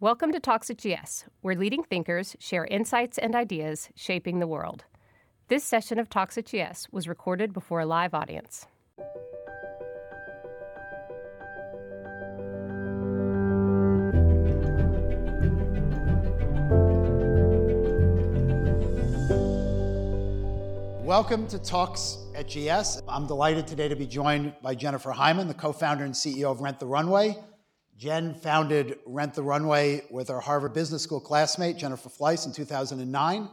Welcome to Talks at GS, where leading thinkers share insights and ideas shaping the world. This session of Talks at GS was recorded before a live audience. Welcome to Talks at GS. I'm delighted today to be joined by Jennifer Hyman, the co founder and CEO of Rent the Runway. Jen founded Rent the Runway with her Harvard Business School classmate, Jennifer Fleiss, in 2009.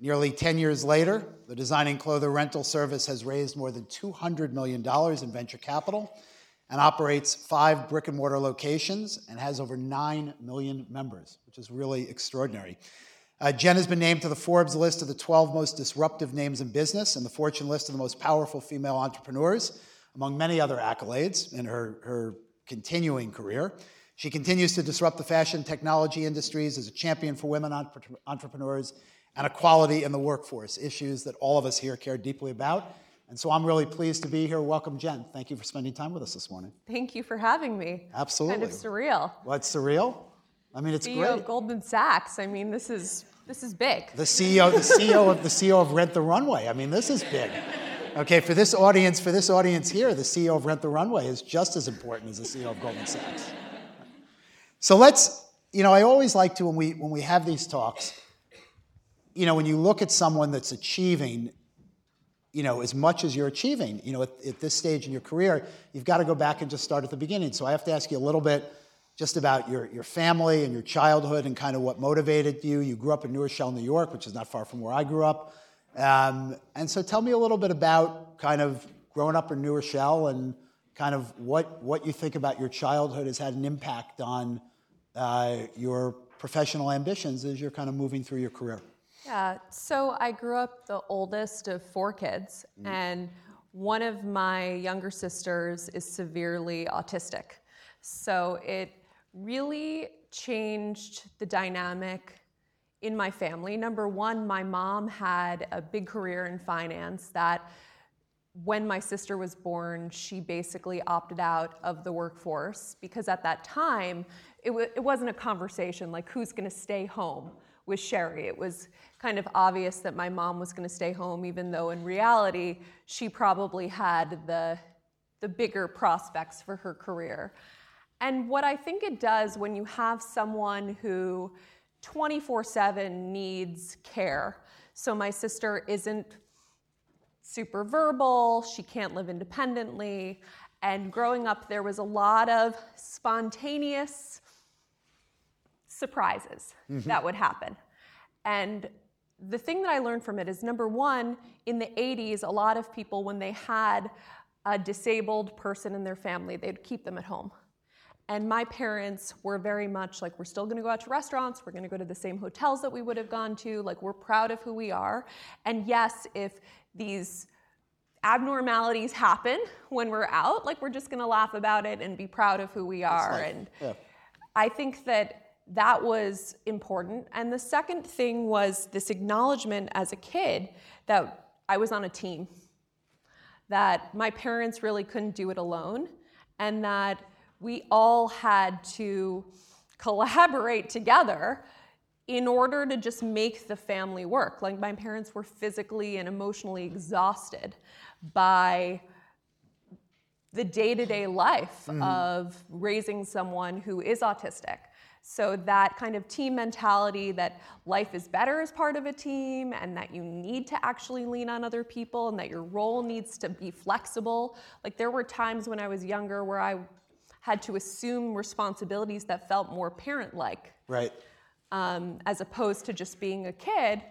Nearly 10 years later, the designing clothes rental service has raised more than $200 million in venture capital and operates five brick and mortar locations and has over 9 million members, which is really extraordinary. Uh, Jen has been named to the Forbes list of the 12 most disruptive names in business and the Fortune list of the most powerful female entrepreneurs, among many other accolades in her, her continuing career. She continues to disrupt the fashion technology industries as a champion for women entre- entrepreneurs and equality in the workforce, issues that all of us here care deeply about. And so I'm really pleased to be here. Welcome, Jen. Thank you for spending time with us this morning. Thank you for having me. Absolutely. Kind of surreal. What's surreal? I mean, it's CEO great. of Goldman Sachs. I mean, this is this is big. The CEO, the CEO of the CEO of Rent the Runway. I mean, this is big. Okay, for this audience, for this audience here, the CEO of Rent the Runway is just as important as the CEO of Goldman Sachs. So let's, you know, I always like to when we when we have these talks, you know, when you look at someone that's achieving, you know, as much as you're achieving, you know, at, at this stage in your career, you've got to go back and just start at the beginning. So I have to ask you a little bit just about your, your family and your childhood and kind of what motivated you. You grew up in New Rochelle, New York, which is not far from where I grew up. Um, and so tell me a little bit about kind of growing up in New Rochelle and kind of what, what you think about your childhood has had an impact on uh, your professional ambitions as you're kind of moving through your career. Yeah, so I grew up the oldest of four kids, mm-hmm. and one of my younger sisters is severely autistic. So it really changed the dynamic in my family. Number one, my mom had a big career in finance that when my sister was born, she basically opted out of the workforce because at that time, it, w- it wasn't a conversation like who's going to stay home with Sherry. It was kind of obvious that my mom was going to stay home, even though in reality, she probably had the, the bigger prospects for her career. And what I think it does when you have someone who 24 7 needs care. So my sister isn't super verbal, she can't live independently. And growing up, there was a lot of spontaneous surprises mm-hmm. that would happen. And the thing that I learned from it is number one, in the 80s, a lot of people, when they had a disabled person in their family, they'd keep them at home. And my parents were very much like, we're still gonna go out to restaurants, we're gonna go to the same hotels that we would have gone to, like, we're proud of who we are. And yes, if these abnormalities happen when we're out, like, we're just gonna laugh about it and be proud of who we are. And yeah. I think that that was important. And the second thing was this acknowledgement as a kid that I was on a team, that my parents really couldn't do it alone, and that we all had to collaborate together in order to just make the family work. Like my parents were physically and emotionally exhausted by the day to day life mm-hmm. of raising someone who is autistic. So, that kind of team mentality that life is better as part of a team and that you need to actually lean on other people and that your role needs to be flexible. Like, there were times when I was younger where I had to assume responsibilities that felt more parent like. Right. Um, as opposed to just being a kid.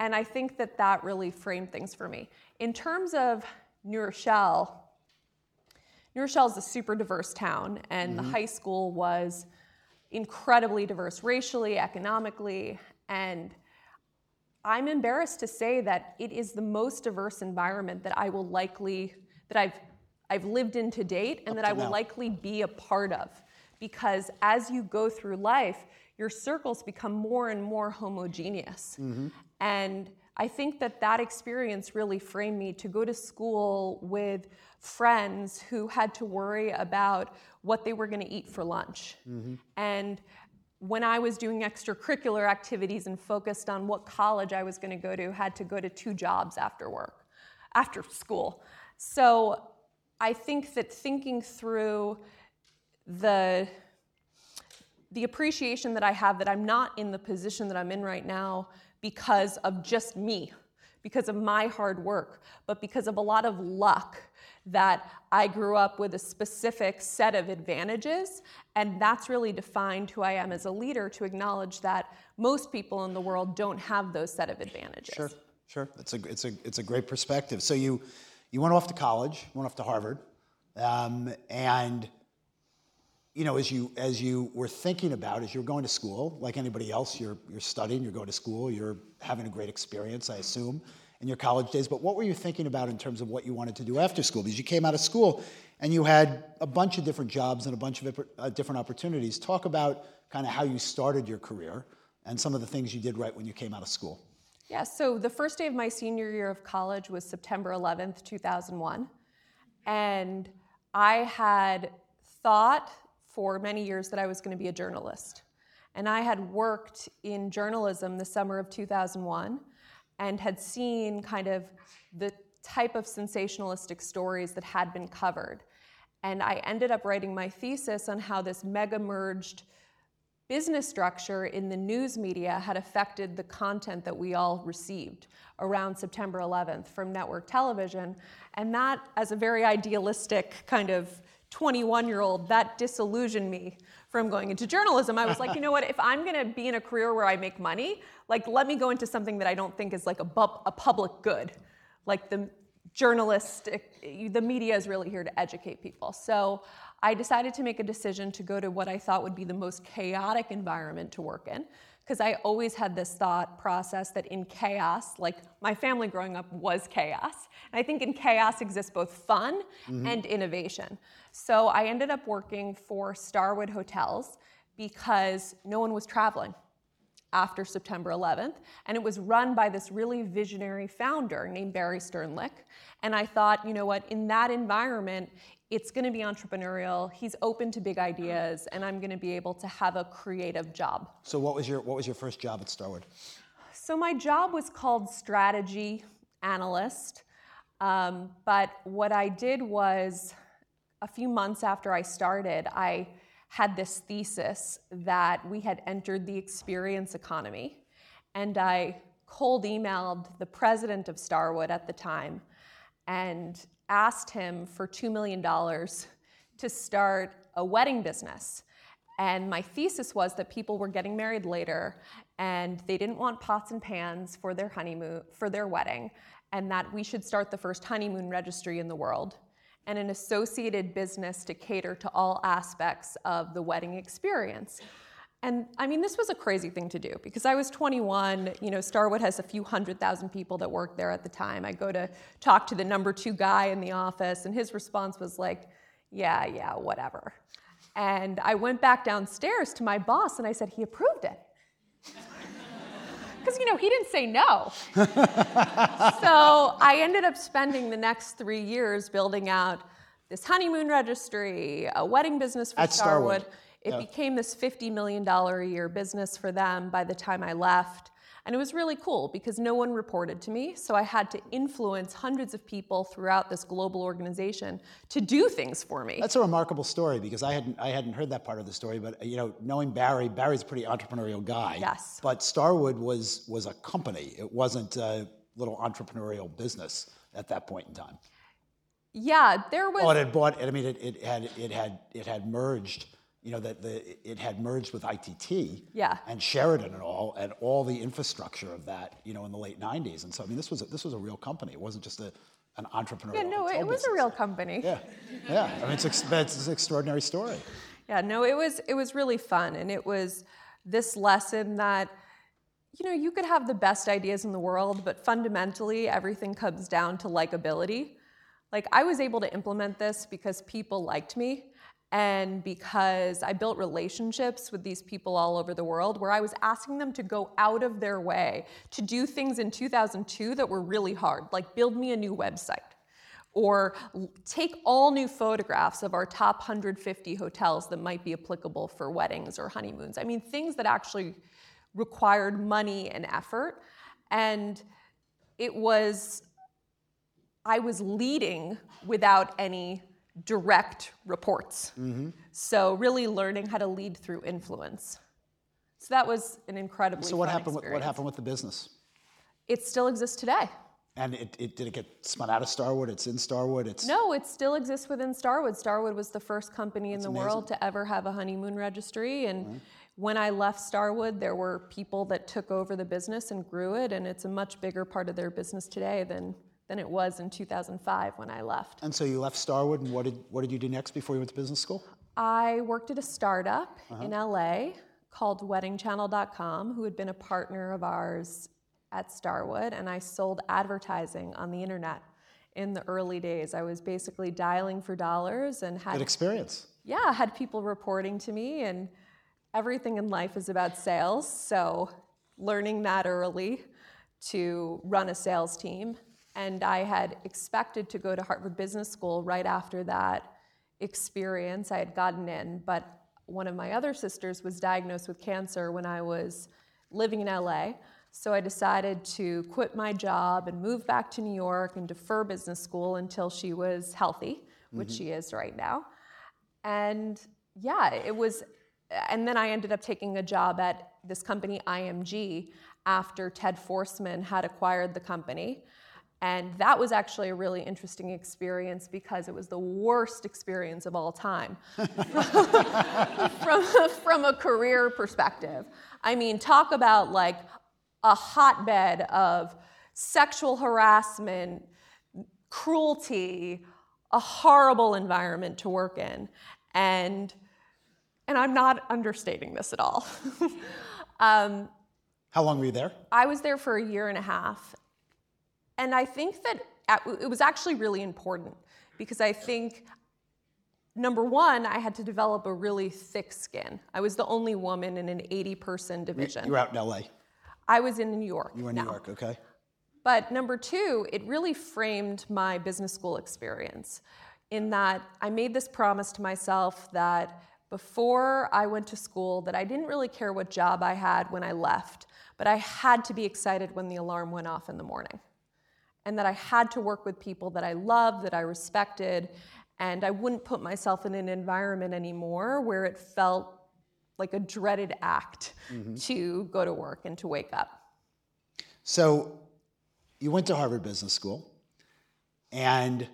And I think that that really framed things for me. In terms of New Rochelle, New Rochelle is a super diverse town, and mm-hmm. the high school was incredibly diverse racially, economically, and I'm embarrassed to say that it is the most diverse environment that I will likely, that I've I've lived in to date and that I will now. likely be a part of. Because as you go through life, your circles become more and more homogeneous. Mm-hmm. And I think that that experience really framed me to go to school with friends who had to worry about what they were going to eat for lunch. Mm-hmm. And when I was doing extracurricular activities and focused on what college I was going to go to, had to go to two jobs after work, after school. So I think that thinking through the the appreciation that I have that I'm not in the position that I'm in right now because of just me, because of my hard work, but because of a lot of luck that I grew up with a specific set of advantages, and that's really defined who I am as a leader to acknowledge that most people in the world don't have those set of advantages. Sure, sure. It's a, it's a, it's a great perspective. So you, you went off to college, went off to Harvard, um, and you know, as you as you were thinking about, as you're going to school, like anybody else, you're you're studying, you're going to school, you're having a great experience, I assume, in your college days. But what were you thinking about in terms of what you wanted to do after school? Because you came out of school and you had a bunch of different jobs and a bunch of uh, different opportunities. Talk about kind of how you started your career and some of the things you did right when you came out of school. Yeah. So the first day of my senior year of college was September 11th, 2001, and I had thought for many years that I was going to be a journalist. And I had worked in journalism the summer of 2001 and had seen kind of the type of sensationalistic stories that had been covered. And I ended up writing my thesis on how this mega merged business structure in the news media had affected the content that we all received around September 11th from network television. And that, as a very idealistic kind of 21 year old, that disillusioned me from going into journalism. I was like, you know what, if I'm gonna be in a career where I make money, like let me go into something that I don't think is like a, bu- a public good. Like the journalistic, the media is really here to educate people. So I decided to make a decision to go to what I thought would be the most chaotic environment to work in because I always had this thought process that in chaos, like my family growing up was chaos, and I think in chaos exists both fun mm-hmm. and innovation. So I ended up working for Starwood Hotels because no one was traveling after September 11th, and it was run by this really visionary founder named Barry Sternlicht. And I thought, you know what, in that environment, it's going to be entrepreneurial. He's open to big ideas, and I'm going to be able to have a creative job. So, what was your what was your first job at Starwood? So, my job was called strategy analyst, um, but what I did was, a few months after I started, I had this thesis that we had entered the experience economy, and I cold emailed the president of Starwood at the time and asked him for $2 million to start a wedding business. And my thesis was that people were getting married later and they didn't want pots and pans for their honeymoon, for their wedding, and that we should start the first honeymoon registry in the world and an associated business to cater to all aspects of the wedding experience. And I mean, this was a crazy thing to do because I was 21. You know, Starwood has a few hundred thousand people that work there at the time. I go to talk to the number two guy in the office, and his response was like, yeah, yeah, whatever. And I went back downstairs to my boss and I said, he approved it. Because, you know, he didn't say no. so I ended up spending the next three years building out this honeymoon registry, a wedding business for At Starwood. Starwood. It yeah. became this $50 million a year business for them by the time I left. And it was really cool because no one reported to me, so I had to influence hundreds of people throughout this global organization to do things for me. That's a remarkable story because I hadn't I hadn't heard that part of the story, but you know, knowing Barry, Barry's a pretty entrepreneurial guy. Yes. But Starwood was was a company. It wasn't a little entrepreneurial business at that point in time. Yeah, there was. Oh, it had bought. I mean, it, it had it had it had merged you know, that the, it had merged with ITT yeah. and Sheraton and all, and all the infrastructure of that, you know, in the late 90s. And so, I mean, this was a, this was a real company. It wasn't just a, an entrepreneurial Yeah, no, it was business. a real company. Yeah, yeah. I mean, it's, it's an extraordinary story. Yeah, no, it was, it was really fun. And it was this lesson that, you know, you could have the best ideas in the world, but fundamentally, everything comes down to likability. Like, I was able to implement this because people liked me and because I built relationships with these people all over the world where I was asking them to go out of their way to do things in 2002 that were really hard, like build me a new website or take all new photographs of our top 150 hotels that might be applicable for weddings or honeymoons. I mean, things that actually required money and effort. And it was, I was leading without any direct reports. Mm-hmm. So, really learning how to lead through influence. So, that was an incredibly So, what happened? With, what happened with the business? It still exists today. And it, it, did it get spun out of Starwood? It's in Starwood. It's no, it still exists within Starwood. Starwood was the first company in the amazing. world to ever have a honeymoon registry, and mm-hmm. when I left Starwood, there were people that took over the business and grew it, and it's a much bigger part of their business today than than it was in 2005 when I left. And so you left Starwood, and what did what did you do next before you went to business school? I worked at a startup uh-huh. in LA called WeddingChannel.com, who had been a partner of ours at Starwood and I sold advertising on the internet in the early days. I was basically dialing for dollars and had good experience. Yeah, had people reporting to me and everything in life is about sales. So learning that early to run a sales team. And I had expected to go to Harvard Business School right after that experience. I had gotten in, but one of my other sisters was diagnosed with cancer when I was living in LA. So I decided to quit my job and move back to New York and defer business school until she was healthy, which mm-hmm. she is right now. And yeah, it was, and then I ended up taking a job at this company, IMG, after Ted Forstmann had acquired the company. And that was actually a really interesting experience because it was the worst experience of all time from, from a career perspective. I mean, talk about like a hotbed of sexual harassment, cruelty, a horrible environment to work in. And, and I'm not understating this at all. um, How long were you there? I was there for a year and a half. And I think that it was actually really important because I think number one, I had to develop a really thick skin. I was the only woman in an 80 person division. You were out in LA. I was in New York. You were in now. New York, okay. But number two, it really framed my business school experience in that I made this promise to myself that before I went to school that I didn't really care what job I had when I left, but I had to be excited when the alarm went off in the morning. And that I had to work with people that I loved, that I respected, and I wouldn't put myself in an environment anymore where it felt like a dreaded act mm-hmm. to go to work and to wake up. So you went to Harvard Business School, and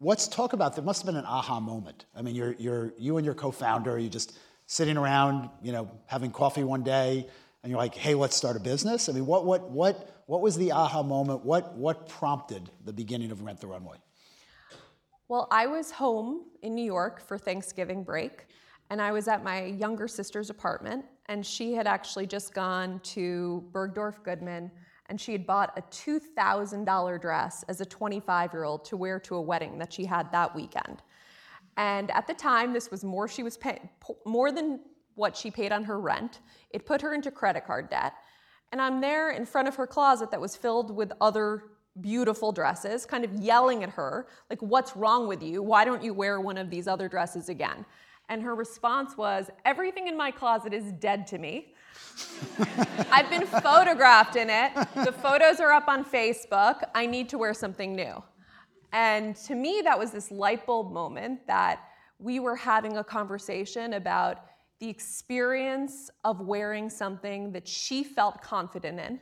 let's talk about there must have been an aha moment. I mean, you're, you're, you and your co-founder, you just sitting around, you know, having coffee one day, and you're like, hey, let's start a business. I mean, what, what, what, what was the aha moment? What, what prompted the beginning of Rent the Runway? Well, I was home in New York for Thanksgiving break and I was at my younger sister's apartment, and she had actually just gone to Bergdorf Goodman, and she had bought a $2,000 dress as a 25 year old to wear to a wedding that she had that weekend. And at the time, this was more she was paying, more than what she paid on her rent. It put her into credit card debt. And I'm there in front of her closet that was filled with other beautiful dresses, kind of yelling at her, like, What's wrong with you? Why don't you wear one of these other dresses again? And her response was, Everything in my closet is dead to me. I've been photographed in it. The photos are up on Facebook. I need to wear something new. And to me, that was this light bulb moment that we were having a conversation about the experience of wearing something that she felt confident in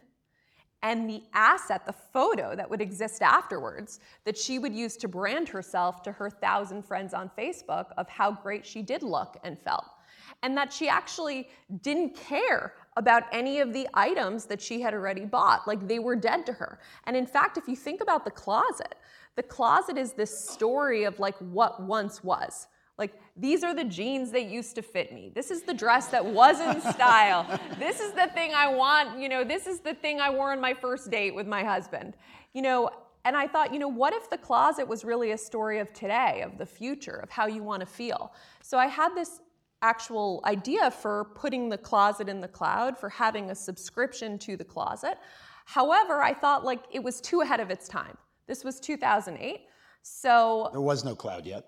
and the asset, the photo that would exist afterwards, that she would use to brand herself to her thousand friends on Facebook of how great she did look and felt. And that she actually didn't care about any of the items that she had already bought. Like they were dead to her. And in fact, if you think about the closet, the closet is this story of like what once was. Like, these are the jeans that used to fit me. This is the dress that was in style. this is the thing I want. You know, this is the thing I wore on my first date with my husband. You know, and I thought, you know, what if the closet was really a story of today, of the future, of how you want to feel? So I had this actual idea for putting the closet in the cloud, for having a subscription to the closet. However, I thought like it was too ahead of its time. This was 2008. So, There was no cloud yet.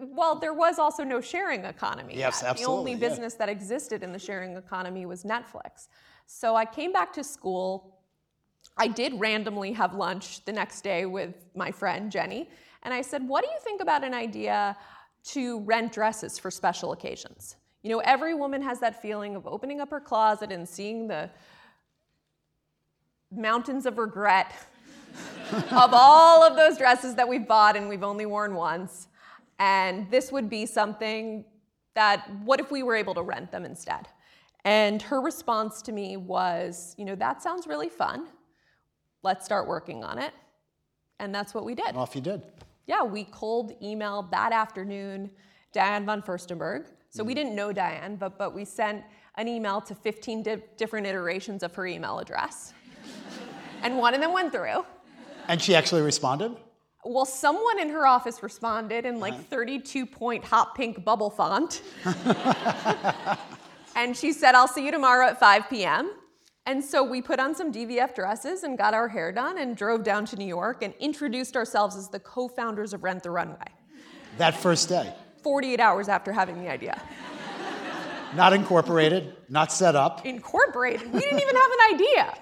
Well, there was also no sharing economy. Yes, yet. The only absolutely, yeah. business that existed in the sharing economy was Netflix. So I came back to school. I did randomly have lunch the next day with my friend Jenny, and I said, What do you think about an idea to rent dresses for special occasions? You know, every woman has that feeling of opening up her closet and seeing the mountains of regret of all of those dresses that we've bought and we've only worn once. And this would be something that, what if we were able to rent them instead? And her response to me was, you know, that sounds really fun. Let's start working on it. And that's what we did. And off you did. Yeah, we cold emailed that afternoon Diane von Furstenberg. So we mm-hmm. didn't know Diane, but, but we sent an email to 15 di- different iterations of her email address. and one of them went through. And she actually responded? Well, someone in her office responded in like uh-huh. 32 point hot pink bubble font. and she said, I'll see you tomorrow at 5 p.m. And so we put on some DVF dresses and got our hair done and drove down to New York and introduced ourselves as the co founders of Rent the Runway That first day. 48 hours after having the idea. Not incorporated, not set up. Incorporated. We didn't even have an idea.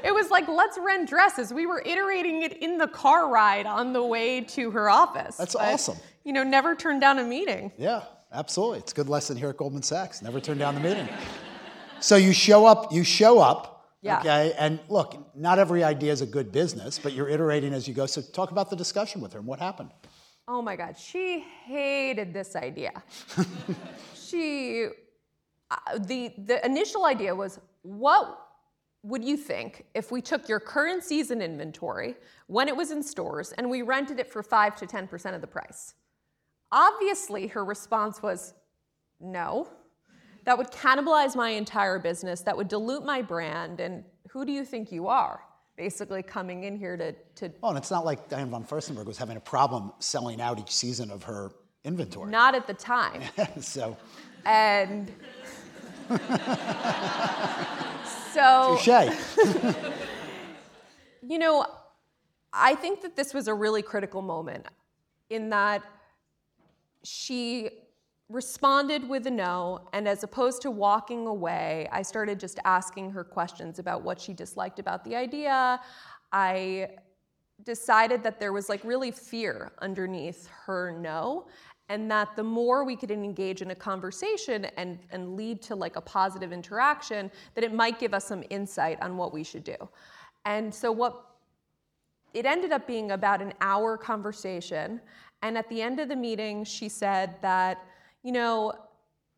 it was like, let's rent dresses. We were iterating it in the car ride on the way to her office. That's But, awesome. You know, never turn down a meeting. Yeah, absolutely. It's a good lesson here at Goldman Sachs. Never turn down the meeting. So you show up, you show up, Yeah. okay? And look, not every idea is a good business, but you're iterating as you go. So talk about the discussion with her and what happened. Oh my God, she hated this idea. she, uh, the, the initial idea was what would you think if we took your current season inventory when it was in stores and we rented it for 5 to 10% of the price? Obviously, her response was no. That would cannibalize my entire business, that would dilute my brand, and who do you think you are? Basically, coming in here to, to Oh, and it's not like Diane von Furstenberg was having a problem selling out each season of her inventory. not at the time. so, And so, touche. you know, I think that this was a really critical moment in that she responded with a no, and as opposed to walking away, I started just asking her questions about what she disliked about the idea. I decided that there was like really fear underneath her no and that the more we could engage in a conversation and, and lead to like a positive interaction that it might give us some insight on what we should do and so what it ended up being about an hour conversation and at the end of the meeting she said that you know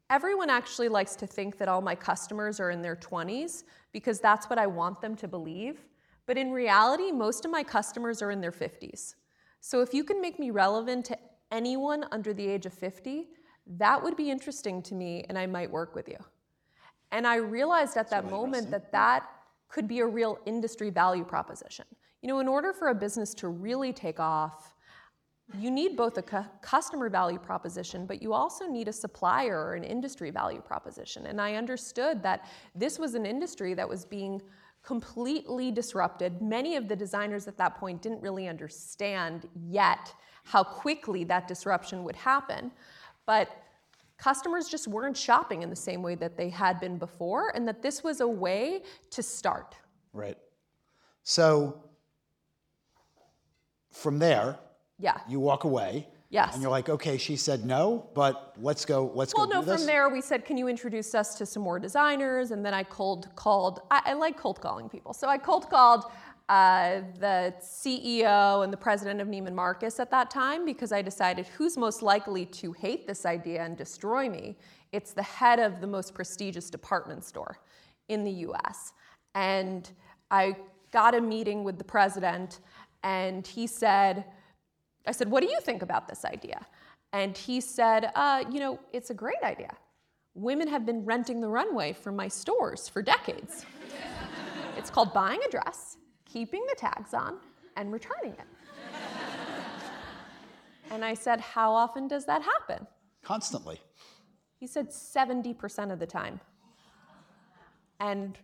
everyone actually likes to think that all my customers are in their 20s because that's what i want them to believe but in reality, most of my customers are in their 50s. So if you can make me relevant to anyone under the age of 50, that would be interesting to me and I might work with you. And I realized at that moment that that could be a real industry value proposition. You know, in order for a business to really take off, you need both a cu- customer value proposition, but you also need a supplier or an industry value proposition. And I understood that this was an industry that was being completely disrupted. Many of the designers at that point didn't really understand yet how quickly that disruption would happen. But customers just weren't shopping in the same way that they had been before, and that this was a way to start. right. So, from there, Yeah. you walk away. Yes. And you're like, okay, she said no, but let's go, let's Well, go no, do this. from there we said, can you introduce us to some more designers? And then I cold called, I, I like cold calling people. So I cold called uh, the CEO and the president of Neiman Marcus at that time because I decided who's most likely to hate this idea and destroy me? It's the head of the most prestigious department store in the US. And I got a meeting with the president, and he said, I said, What do you think about this idea? And he said, uh, You know, it's a great idea. Women have been renting the runway from my stores for decades. it's called buying a dress, keeping the tags on, and returning it. and I said, How often does that happen? Constantly. He said 70% of the time. And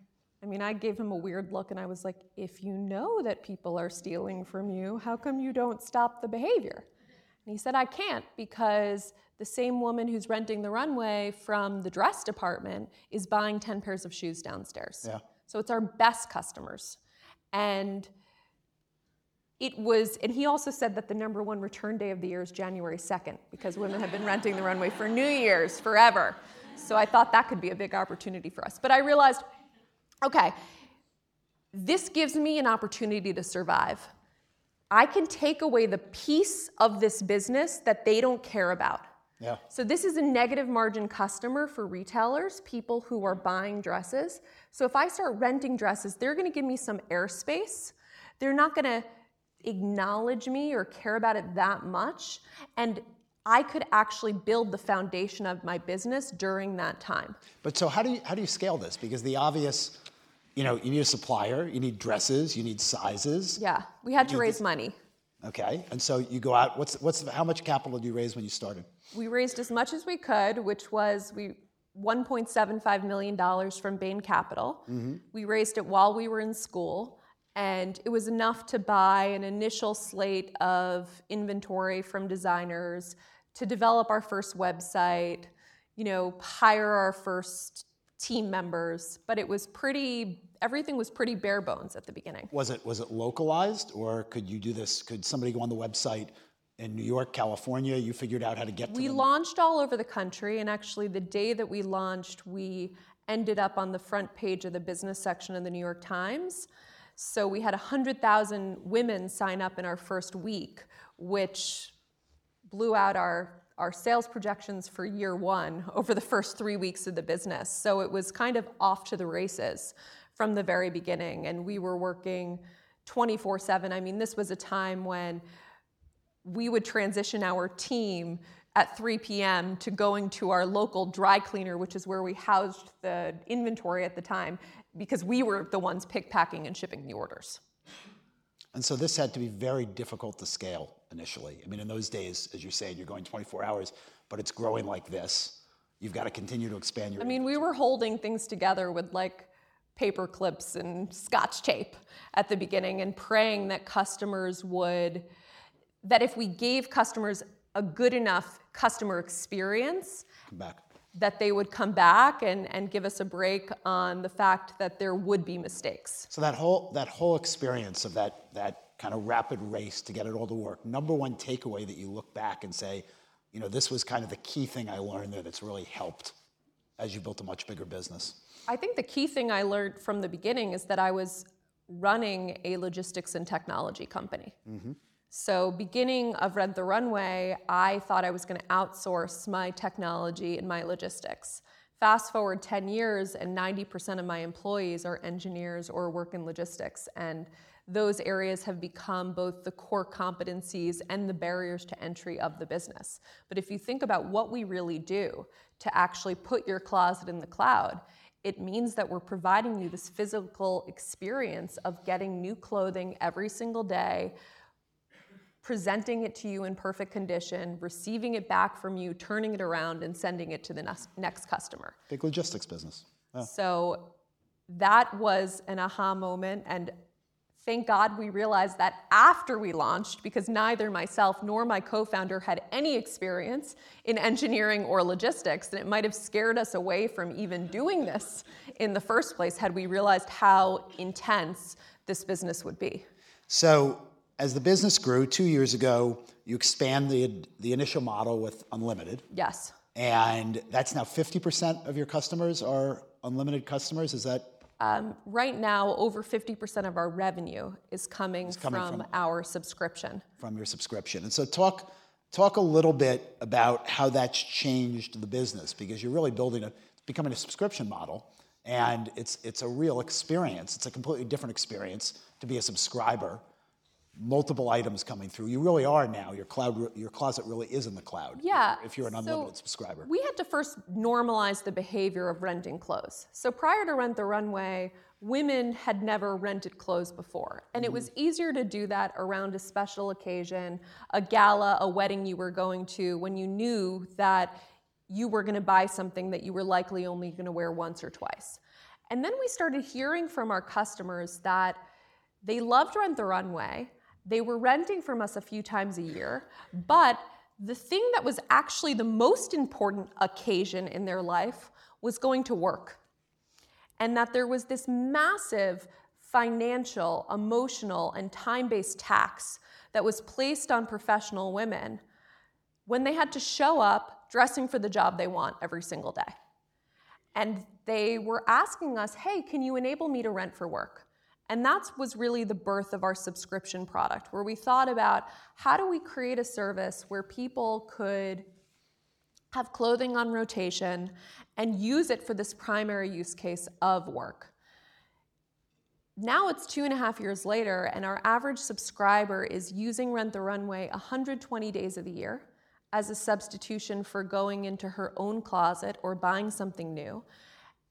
I mean, I gave him a weird look and I was like, if you know that people are stealing from you, how come you don't stop the behavior? And he said, I can't because the same woman who's renting the runway from the dress department is buying 10 pairs of shoes downstairs. Yeah. So it's our best customers. And it was, and he also said that the number one return day of the year is January 2nd because women have been renting the runway for New Year's forever. So I thought that could be a big opportunity for us. But I realized, okay, this gives me an opportunity to survive. I can take away the piece of this business that they don't care about. Yeah. So this is a negative margin customer for retailers, people who are buying dresses. So if I start renting dresses, they're going to give me some airspace. They're not going to acknowledge me or care about it that much. And I could actually build the foundation of my business during that time. But so how do you how do you scale this? Because the obvious, you know, you need a supplier, you need dresses, you need sizes. Yeah, we had to raise money. Okay. And so you go out. What's what's how much capital did you raise when you started? We raised as much as we could, which was we 1.75 million dollars from Bain Capital. Mm-hmm. We raised it while we were in school. And it was enough to buy an initial slate of inventory from designers, to develop our first website, you know, hire our first team members. But it was pretty, everything was pretty bare bones at the beginning. Was it was it localized, or could you do this? Could somebody go on the website in New York, California? You figured out how to get to We them. launched all over the country, and actually, the day that we launched, we ended up on the front page of the business section of the New York Times. So we had 100,000 women sign up in our first week, which blew out our, our sales projections for year one over the first three weeks of the business. So it was kind of off to the races from the very beginning. And we were working 24 7. I mean, this was a time when we would transition our team at 3 p.m. to going to our local dry cleaner, which is where we housed the inventory at the time, because we were the ones pick, packing, and shipping the orders. And so this had to be very difficult to scale initially. I mean, in those days, as you said, you're going 24 hours, but it's growing like this. You've got to continue to expand your. I mean, we were holding things together with like paper clips and scotch tape at the beginning and praying that customers would, that if we gave customers a good enough customer experience, come back. That they would come back and, and give us a break on the fact that there would be mistakes. So that whole that whole experience of that that kind of rapid race to get it all to work. Number one takeaway that you look back and say, you know, this was kind of the key thing I learned there that's really helped as you built a much bigger business. I think the key thing I learned from the beginning is that I was running a logistics and technology company. Mm-hmm. So, beginning of Rent the Runway, I thought I was going to outsource my technology and my logistics. Fast forward 10 years, and 90% of my employees are engineers or work in logistics. And those areas have become both the core competencies and the barriers to entry of the business. But if you think about what we really do to actually put your closet in the cloud, it means that we're providing you this physical experience of getting new clothing every single day, presenting it to you in perfect condition, receiving it back from you, turning it around, and sending it to the next, next customer. Big logistics business. Yeah. So that was an aha moment. And thank God we realized that after we launched, because neither myself nor my co founder had any experience in engineering or logistics. And it might have scared us away from even doing this in the first place had we realized how intense this business would be. So as the business grew two years ago, you expand the the initial model with unlimited, Yes. and that's now 50% of your customers are unlimited customers. Is that Um, right now, over 50% of our revenue is coming, coming from, from- our subscription. from your subscription. And so talk talk a little bit about how that's changed the business because you're really building a becoming a subscription model and it's it's a real experience. It's a completely different experience to be a subscriber. Multiple items coming through. You really are now. Your cloud your closet really is in the cloud. Yeah. If you're an so unlimited subscriber. We had to first normalize the behavior of renting clothes. So prior to Rent the Runway, women had never rented clothes before. And it mm-hmm. was easier to do that around a special occasion, a gala, a wedding you were going to, when you knew that you were going to buy something that you were likely only going to wear once or twice. And then we started hearing from our customers that they loved Rent the Runway, they were renting from us a few times a year, but the thing that was actually the most important occasion in their life was going to work. And that there was this massive financial, emotional, and time based tax that was placed on professional women when they had to show up dressing for the job they want every single day. And they were asking us, hey, can you enable me to rent for work? And that was really the birth of our subscription product, where we thought about how do we create a service where people could have clothing on rotation and use it for this primary use case of work. Now it's two and a half years later, and our average subscriber is using Rent the Runway 120 days of the year as a substitution for going into her own closet or buying something new.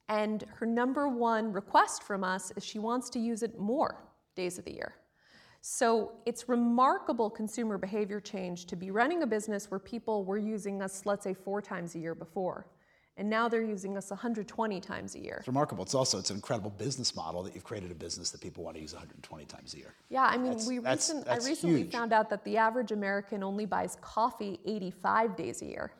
And her number one request from us is she wants to use it more days of the year. So it's remarkable consumer behavior change to be running a business where people were using us, let's say, four times a year before. And now they're using us 120 times a year. It's remarkable. It's also it's an incredible business model that you've created a business that people want to use 120 times a year. Yeah, I mean, that's, we that's, recent, that's I recently huge. found out that the average American only buys coffee 85 days a year.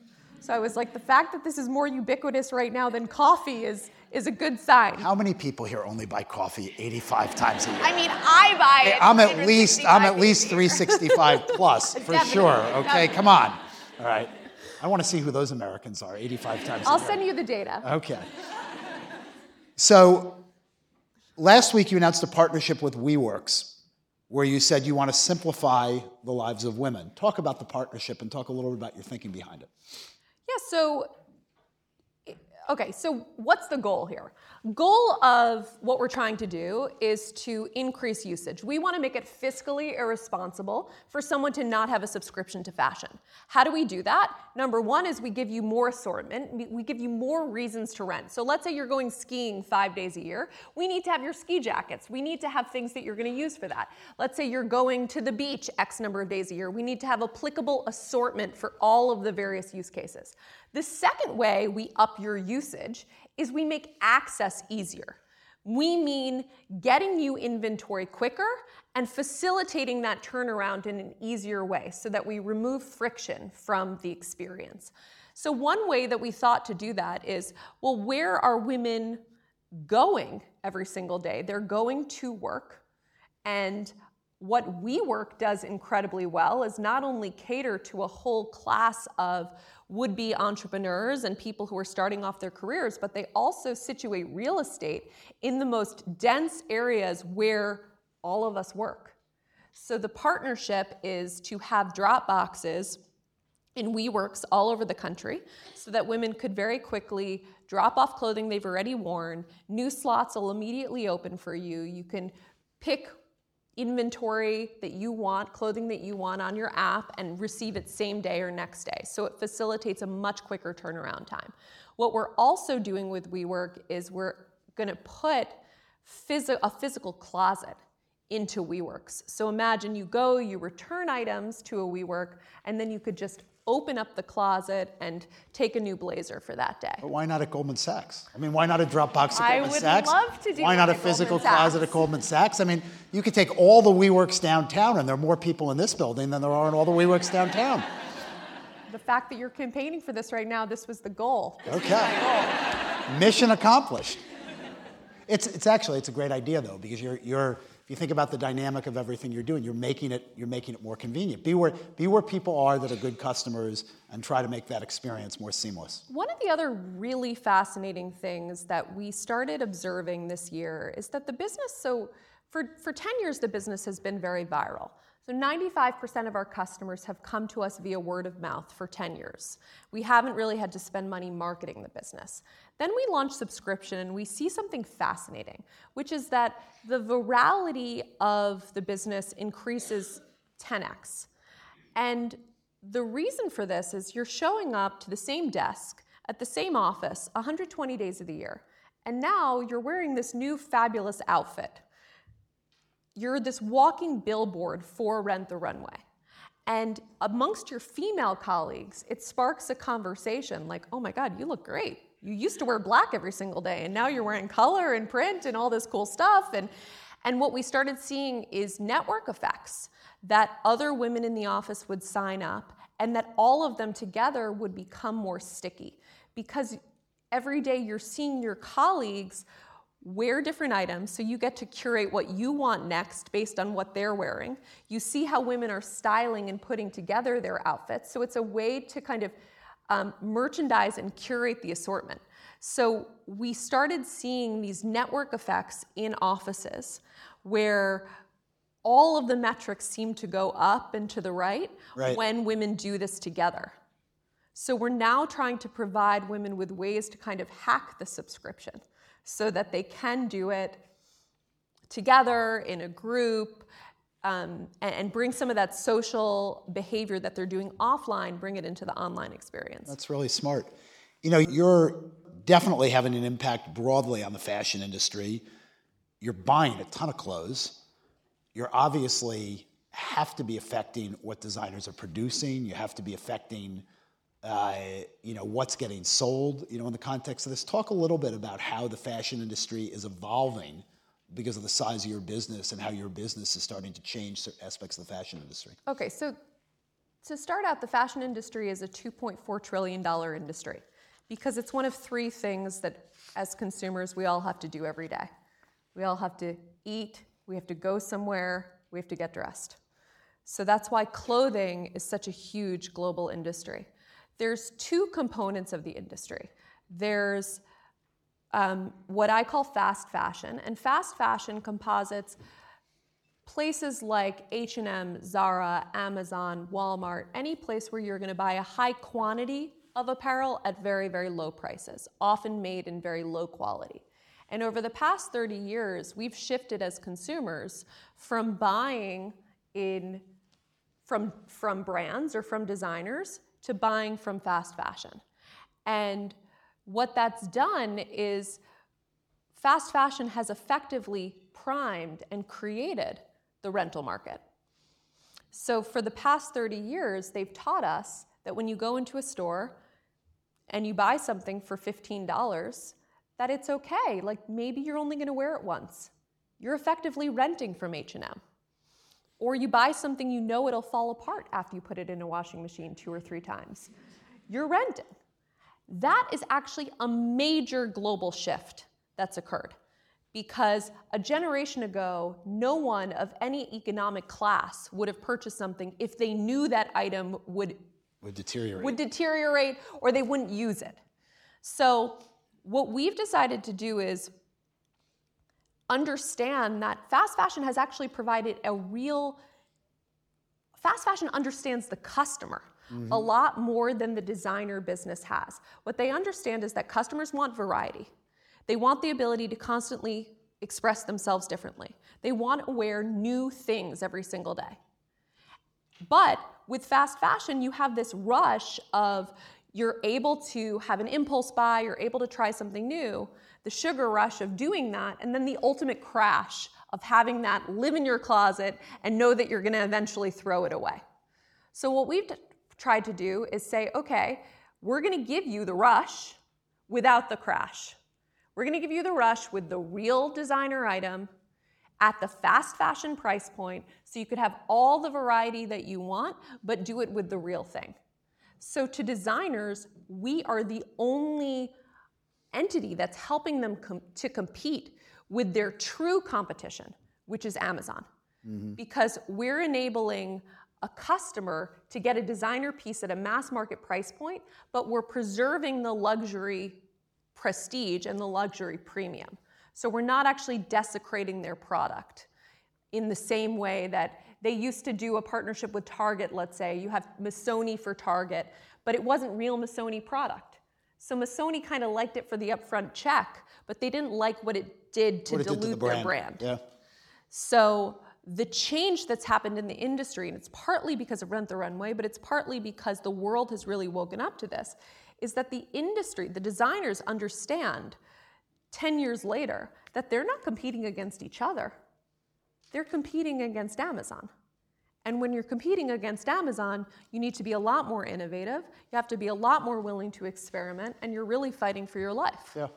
So I was like, the fact that this is more ubiquitous right now than coffee is, is a good sign. How many people here only buy coffee 85 times a year? I mean, I buy it. I'm at least I'm at least 365 plus for sure. Okay, come on. All right. I want to see who those Americans are 85 times I'll send you the data. Okay. So last week you announced a partnership with WeWorks where you said you want to simplify the lives of women. Talk about the partnership and talk a little bit about your thinking behind it. Yeah, so okay, so what's the goal here? Goal of what we're trying to do is to increase usage. We want to make it fiscally irresponsible for someone to not have a subscription to fashion. How do we do that? Number one is we give you more assortment, we give you more reasons to rent. So let's say you're going skiing five days a year. We need to have your ski jackets. We need to have things that you're going to use for that. Let's say you're going to the beach X number of days a year. We need to have applicable assortment for all of the various use cases. The second way we up your usage is we make access easier. We mean getting you inventory quicker and facilitating that turnaround in an easier way so that we remove friction from the experience. So, one way that we thought to do that is well, where are women going every single day? They're going to work. And what WeWork does incredibly well is not only cater to a whole class of would be entrepreneurs and people who are starting off their careers, but they also situate real estate in the most dense areas where all of us work. So the partnership is to have drop boxes in WeWorks all over the country so that women could very quickly drop off clothing they've already worn. New slots will immediately open for you. You can pick inventory that you want, clothing that you want on your app, and receive it same day or next day. So it facilitates a much quicker turnaround time. What we're also doing with WeWork is we're going to put phys- a physical closet into WeWorks. So imagine you go, you return items to a WeWork, and then you could just open up the closet and take a new blazer for that day. But why not at Goldman Sachs? I mean, why not a Dropbox at I Goldman Sachs? I would love to do Why not a physical closet at Goldman Sachs? I mean, you could take all the WeWorks downtown, and there are more people in this building than there are in all the WeWorks downtown. The fact that you're campaigning for this right now, this was the goal. This okay. Mission accomplished. It's, it's actually, it's a great idea though, because you're, you're, if you think about the dynamic of everything you're doing, you're making it, you're making it more convenient. Be where, be where people are that are good customers and try to make that experience more seamless. One of the other really fascinating things that we started observing this year is that the business, so for, for 10 years, the business has been very viral. So 95% of our customers have come to us via word of mouth for 10 years. We haven't really had to spend money marketing the business. Then we launch subscription and we see something fascinating, which is that the virality of the business increases 10x. And the reason for this is you're showing up to the same desk at the same office 120 days of the year. And now you're wearing this new fabulous outfit you're this walking billboard for Rent the Runway. And amongst your female colleagues, it sparks a conversation like, oh my God, you look great. you used to wear black every single day and now you're wearing color and print and all this cool stuff and and what we started seeing is network effects that other women in the office would sign up and that all of them together would become more sticky because every day you're seeing your colleagues wear different items so you get to curate what you want next based on what they're wearing you see how women are styling and putting together their outfits so it's a way to kind of um, merchandise and curate the assortment. So we started seeing these network effects in offices where all of the metrics seem to go up and to the right, right, when women do this together. So we're now trying to provide women with ways to kind of hack the subscription so that they can do it together in a group um, and, and, bring some of that social behavior that they're doing offline, bring it into the online experience. That's really smart. You know, you're definitely having an impact broadly on the fashion industry. You're buying a ton of clothes. You're obviously have to be affecting what designers are producing. You have to be affecting, Uh, you know, what's getting sold. You know, in the context of this, talk a little bit about how the fashion industry is evolving because of the size of your business and how your business is starting to change certain aspects of the fashion industry. Okay, so to start out, the fashion industry is a $2.4 trillion industry because it's one of three things that, as consumers, we all have to do every day. We all have to eat, we have to go somewhere, we have to get dressed. So that's why clothing is such a huge global industry. There's two components of the industry. There's um, what I call fast fashion. And fast fashion composites places like H&M, Zara, Amazon, Walmart, any place where you're going to buy a high quantity of apparel at very, very low prices, often made in very low quality. And over the past 30 years, we've shifted as consumers from buying in from, from brands or from designers to buying from fast fashion. And what that's done is fast fashion has effectively primed and created the rental market. So, for the past 30 years, they've taught us that when you go into a store and you buy something for $15, that it's okay. Like maybe you're only going to wear it once. You're effectively renting from H&M. Or you buy something you know it'll fall apart after you put it in a washing machine two or three times. You're renting. That is actually a major global shift that's occurred because a generation ago, no one of any economic class would have purchased something if they knew that item would, would deteriorate. Would deteriorate or they wouldn't use it. So, what we've decided to do is understand that fast fashion has actually provided a real fast fashion understands the customer mm-hmm. a lot more than the designer business has. What they understand is that customers want variety. They want the ability to constantly express themselves differently. They want to wear new things every single day. But with fast fashion, you have this rush of you're able to have an impulse buy, you're able to try something new, the sugar rush of doing that, and then the ultimate crash of having that live in your closet and know that you're gonna eventually throw it away. So, what we've tried to do is say, okay, we're going to give you the rush without the crash. We're going to give you the rush with the real designer item at the fast fashion price point so you could have all the variety that you want, but do it with the real thing. So, to designers, we are the only entity that's helping them com- to compete with their true competition, which is Amazon. Mm-hmm. Because we're enabling a customer to get a designer piece at a mass market price point, but we're preserving the luxury prestige and the luxury premium. So we're not actually desecrating their product in the same way that they used to do a partnership with Target, let's say. You have Missoni for Target, but it wasn't real Missoni product. So Missoni kind of liked it for the upfront check, but they didn't like what it did to dilute did to the brand. their brand. Yeah. So the change that's happened in the industry, and it's partly because of Rent the Runway, but it's partly because the world has really woken up to this, is that the industry, the designers understand 10 years later that they're not competing against each other. They're competing against Amazon. And when you're competing against Amazon, you need to be a lot more innovative. You have to be a lot more willing to experiment, and you're really fighting for your life. Yeah,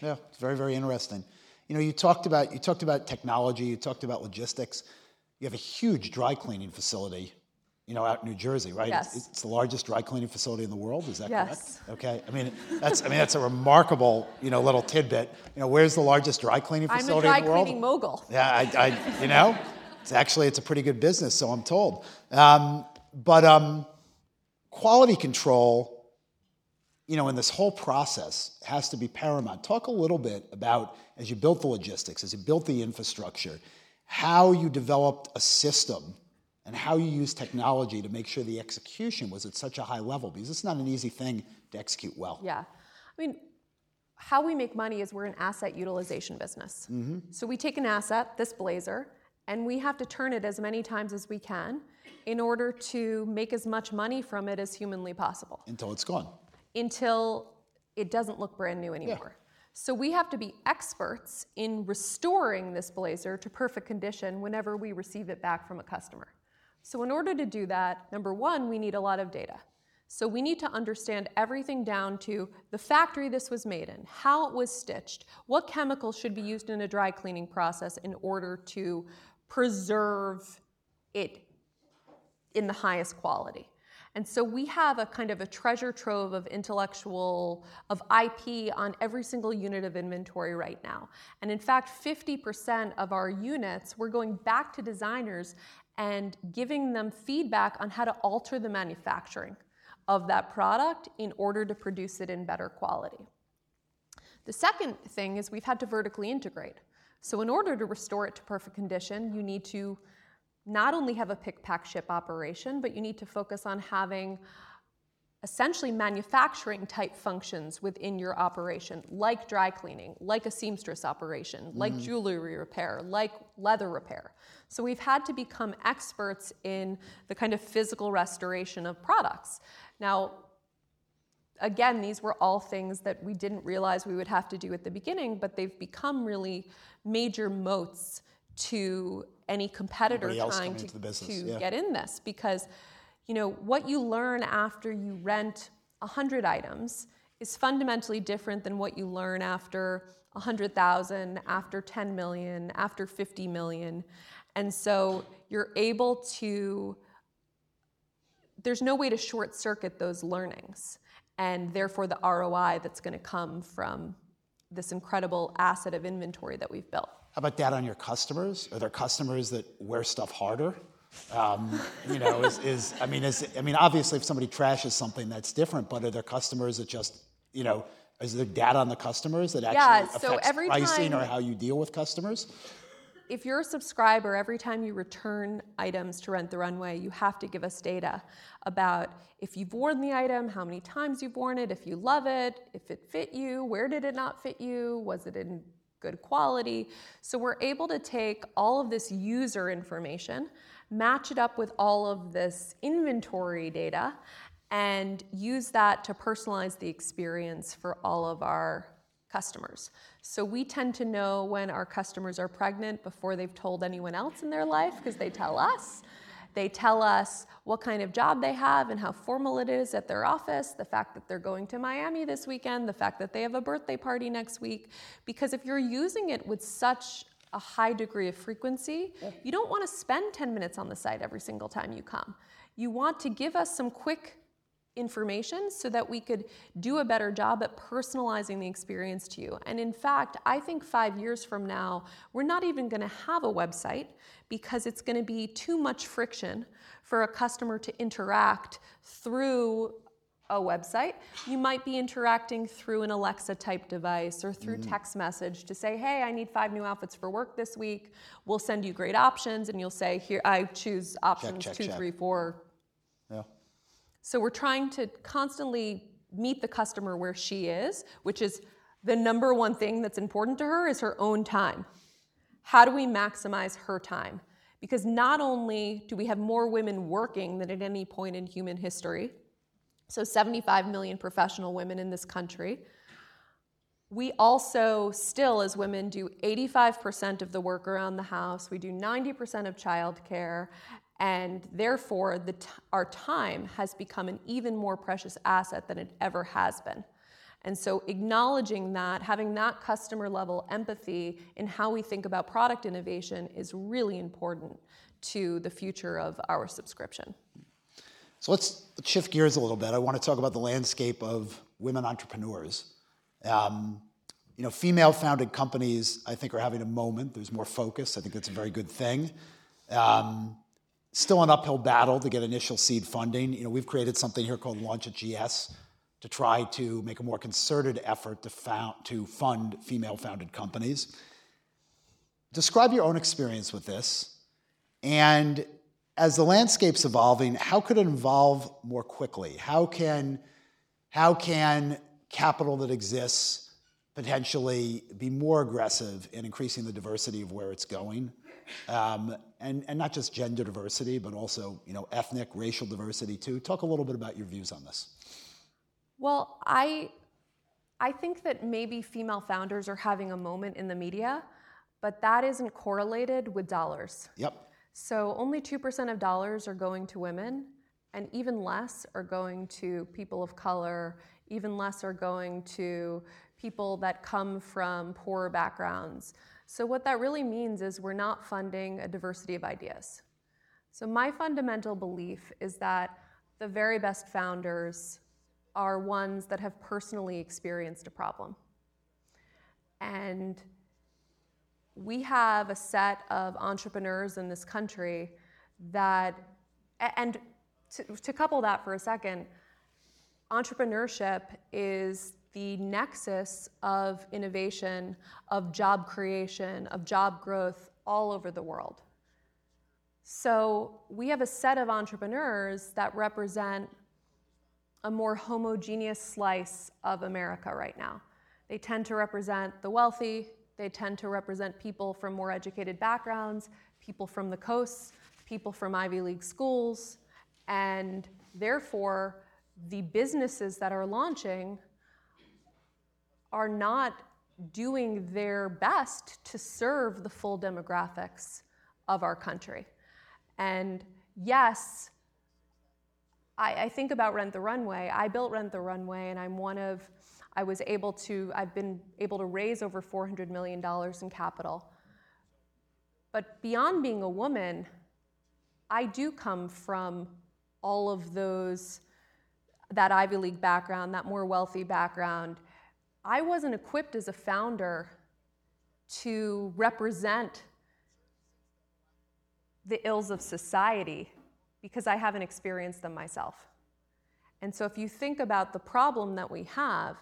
yeah, it's very, very interesting. You know, you talked about you talked about technology, you talked about logistics. You have a huge dry cleaning facility, you know, out in New Jersey, right? Yes. It's, it's the largest dry cleaning facility in the world. Is that Yes. correct? Okay. I mean, that's I mean that's a remarkable, you know, little tidbit. You know, where's the largest dry cleaning facility? I'm a dry in the world? cleaning mogul. Yeah, I, I you know, it's actually it's a pretty good business, so I'm told. Um, but um, quality control, you know, in this whole process has to be paramount. Talk a little bit about as you built the logistics, as you built the infrastructure, how you developed a system and how you use technology to make sure the execution was at such a high level because it's not an easy thing to execute well. Yeah. I mean, how we make money is we're an asset utilization business. So we take an asset, this blazer, and we have to turn it as many times as we can in order to make as much money from it as humanly possible Until it's gone. until it doesn't look brand new anymore. So we have to be experts in restoring this blazer to perfect condition whenever we receive it back from a customer. So in order to do that, number one, we need a lot of data. So we need to understand everything down to the factory this was made in, how it was stitched, what chemicals should be used in a dry cleaning process in order to preserve it in the highest quality. And so we have a kind of a treasure trove of intellectual, of IP on every single unit of inventory right now. And in fact, 50% of our units, we're going back to designers and giving them feedback on how to alter the manufacturing of that product in order to produce it in better quality. The second thing is we've had to vertically integrate. So, in order to restore it to perfect condition, you need to not only have a pick, pack, ship operation, but you need to focus on having essentially manufacturing type functions within your operation, like dry cleaning, like a seamstress operation, like mm. jewelry repair, like leather repair. So we've had to become experts in the kind of physical restoration of products. Now, again, these were all things that we didn't realize we would have to do at the beginning, but they've become really major moats to any competitor trying to, to yeah. get in this because you know what you learn after you rent 100 items is fundamentally different than what you learn after 100,000, after 10 million, after 50 million. And so you're able to there's no way to short circuit those learnings and therefore the ROI that's going to come from this incredible asset of inventory that we've built. How about that on your customers? Are there customers that wear stuff harder? Um, you know, is, is I mean, is I mean, obviously, if somebody trashes something, that's different. But are there customers that just, you know, is there data on the customers that actually Yeah, so affects every pricing or how you deal with customers? If you're a subscriber, every time you return items to Rent the Runway, you have to give us data about if you've worn the item, how many times you've worn it, if you love it, if it fit you, where did it not fit you, was it in good quality. So we're able to take all of this user information, match it up with all of this inventory data, and use that to personalize the experience for all of our customers. So we tend to know when our customers are pregnant before they've told anyone else in their life because they tell us. They tell us what kind of job they have and how formal it is at their office, the fact that they're going to Miami this weekend, the fact that they have a birthday party next week. Because if you're using it with such a high degree of frequency, you don't want to spend 10 minutes on the site every single time you come. You want to give us some quick information so that we could do a better job at personalizing the experience to you. And in fact, I think five years from now, we're not even going to have a website because it's going to be too much friction for a customer to interact through a website. You might be interacting through an Alexa type device or through mm. text message to say, hey, I need five new outfits for work this week. We'll send you great options. And you'll say, here, I choose options check, two, check. three, four, Yeah. So we're trying to constantly meet the customer where she is, which is the number one thing that's important to her is her own time. How do we maximize her time? Because not only do we have more women working than at any point in human history, so 75 million professional women in this country, we also still, as women, do 85% of the work around the house. We do 90% of childcare. And therefore, the t- our time has become an even more precious asset than it ever has been. And so, acknowledging that, having that customer level empathy in how we think about product innovation is really important to the future of our subscription. So, let's shift gears a little bit. I want to talk about the landscape of women entrepreneurs. Um, you know, female founded companies, I think, are having a moment. There's more focus. I think that's a very good thing. Um, still an uphill battle to get initial seed funding. You know, we've created something here called Launch at GS to try to make a more concerted effort to, found, to fund female founded companies. Describe your own experience with this. And as the landscape's evolving, how could it evolve more quickly? How can, how can capital that exists potentially be more aggressive in increasing the diversity of where it's going? Um, and, and not just gender diversity, but also you know, ethnic, racial diversity too. Talk a little bit about your views on this. Well, I, I think that maybe female founders are having a moment in the media, but that isn't correlated with dollars. Yep. So only 2% of dollars are going to women, and even less are going to people of color, even less are going to people that come from poorer backgrounds. So, what that really means is we're not funding a diversity of ideas. So, my fundamental belief is that the very best founders are ones that have personally experienced a problem. And we have a set of entrepreneurs in this country that, and to, to couple that for a second, entrepreneurship is the nexus of innovation, of job creation, of job growth all over the world. So we have a set of entrepreneurs that represent a more homogeneous slice of America right now. They tend to represent the wealthy, they tend to represent people from more educated backgrounds, people from the coasts, people from Ivy League schools, and therefore the businesses that are launching are not doing their best to serve the full demographics of our country. And yes, I, I, think about Rent the Runway. I built Rent the Runway, and I'm one of, I was able to, I've been able to raise over $400 million in capital. But beyond being a woman, I do come from all of those, that Ivy League background, that more wealthy background, I wasn't equipped as a founder to represent the ills of society because I haven't experienced them myself. And so, if you think about the problem that we have,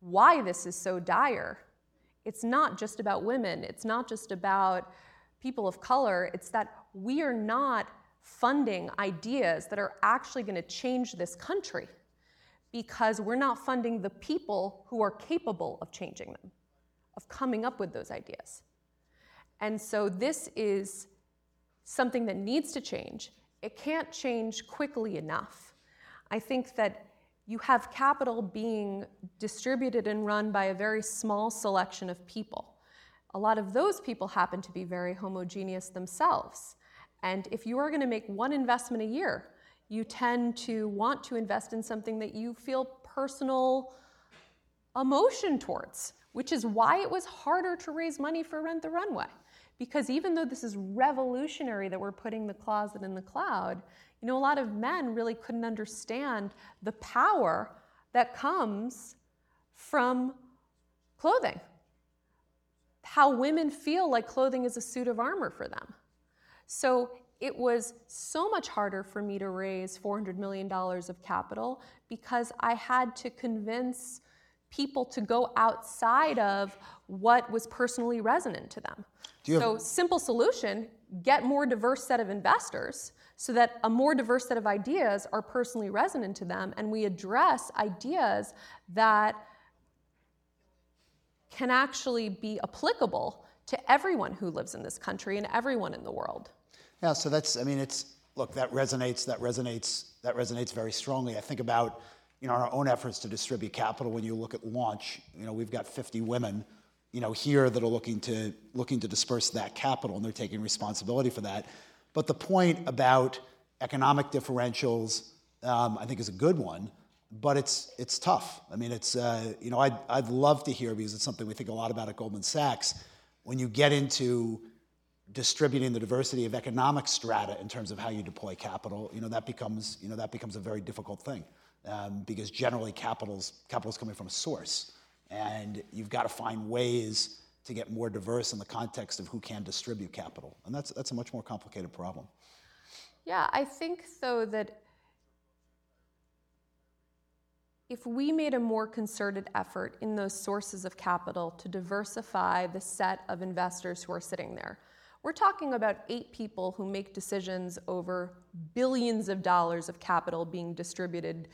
why this is so dire, it's not just about women, it's not just about people of color, it's that we are not funding ideas that are actually going to change this country because we're not funding the people who are capable of changing them, of coming up with those ideas. And so this is something that needs to change. It can't change quickly enough. I think that you have capital being distributed and run by a very small selection of people. A lot of those people happen to be very homogeneous themselves. And if you are going to make one investment a year, you tend to want to invest in something that you feel personal emotion towards, which is why it was harder to raise money for Rent the Runway. Because even though this is revolutionary that we're putting the closet in the cloud, you know, a lot of men really couldn't understand the power that comes from clothing. How women feel like clothing is a suit of armor for them. So it was so much harder for me to raise $400 million of capital because I had to convince people to go outside of what was personally resonant to them. so, have- simple solution get more diverse set of investors so that a more diverse set of ideas are personally resonant to them and we address ideas that can actually be applicable to everyone who lives in this country and everyone in the world. Yeah, so that's, I mean, it's, look, that resonates, that resonates, that resonates very strongly. I think about, you know, our own efforts to distribute capital. When you look at launch, you know, we've got 50 women, you know, here that are looking to, looking to disperse that capital and they're taking responsibility for that. But the point about economic differentials, um, I think, is a good one. But it's it's tough. I mean, it's uh, you know, I'd I'd love to hear because it's something we think a lot about at Goldman Sachs. When you get into distributing the diversity of economic strata in terms of how you deploy capital, you know, that becomes you know that becomes a very difficult thing um, because generally capital's capital's coming from a source, and you've got to find ways to get more diverse in the context of who can distribute capital, and that's that's a much more complicated problem. Yeah, I think though that if we made a more concerted effort in those sources of capital to diversify the set of investors who are sitting there, we're talking about eight people who make decisions over billions of dollars of capital being distributed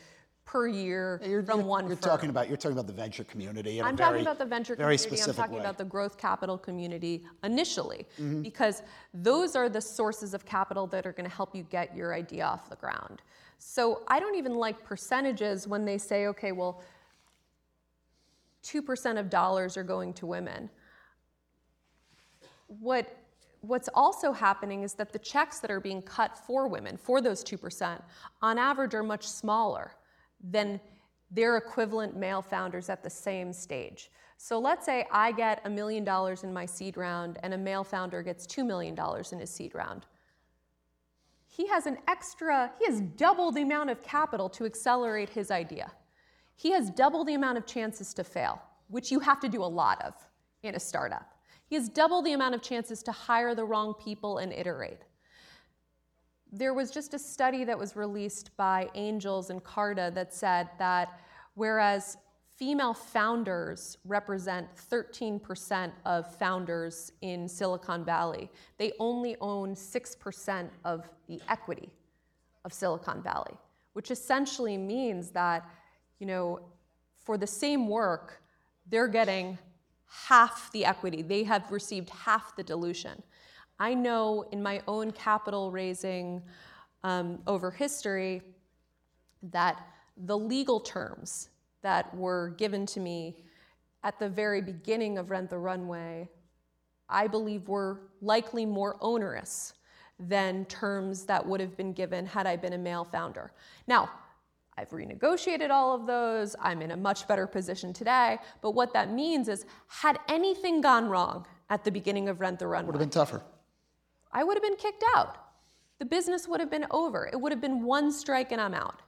per year You're, from you're, one you're firm. talking about you're talking about the venture community. I'm talking very, about the venture very community. I'm talking way. about the growth capital community initially, Mm-hmm. because those are the sources of capital that are going to help you get your idea off the ground. So I don't even like percentages when they say, okay, well, 2% of dollars are going to women. What What's also happening is that the checks that are being cut for women, for those 2%, on average are much smaller than their equivalent male founders at the same stage. So let's say I get a million dollars in my seed round and a male founder gets $2 million in his seed round. He has an extra, he has double the amount of capital to accelerate his idea. He has double the amount of chances to fail, which you have to do a lot of in a startup. He has double the amount of chances to hire the wrong people and iterate. There was just a study that was released by Angels and Carta that said that whereas female founders represent 13% of founders in Silicon Valley, they only own 6% of the equity of Silicon Valley, which essentially means that, you know, for the same work, they're getting half the equity. They have received half the dilution. I know in my own capital raising um, over history that the legal terms that were given to me at the very beginning of Rent the Runway, I believe were likely more onerous than terms that would have been given had I been a male founder. Now, I've renegotiated all of those. I'm in a much better position today. But what that means is, had anything gone wrong at the beginning of Rent the Runway, Would have been tougher. I would have been kicked out. The business would have been over. It would have been one strike and I'm out.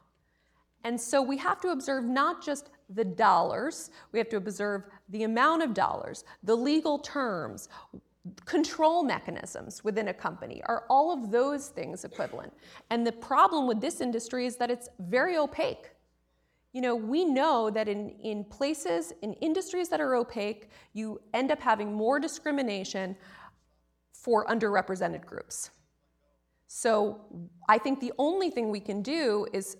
And so we have to observe not just the dollars, we have to observe the amount of dollars, the legal terms, control mechanisms within a company. Are all of those things equivalent? And the problem with this industry is that it's very opaque. You know, we know that in, in places, in industries that are opaque, you end up having more discrimination for underrepresented groups. So I think the only thing we can do is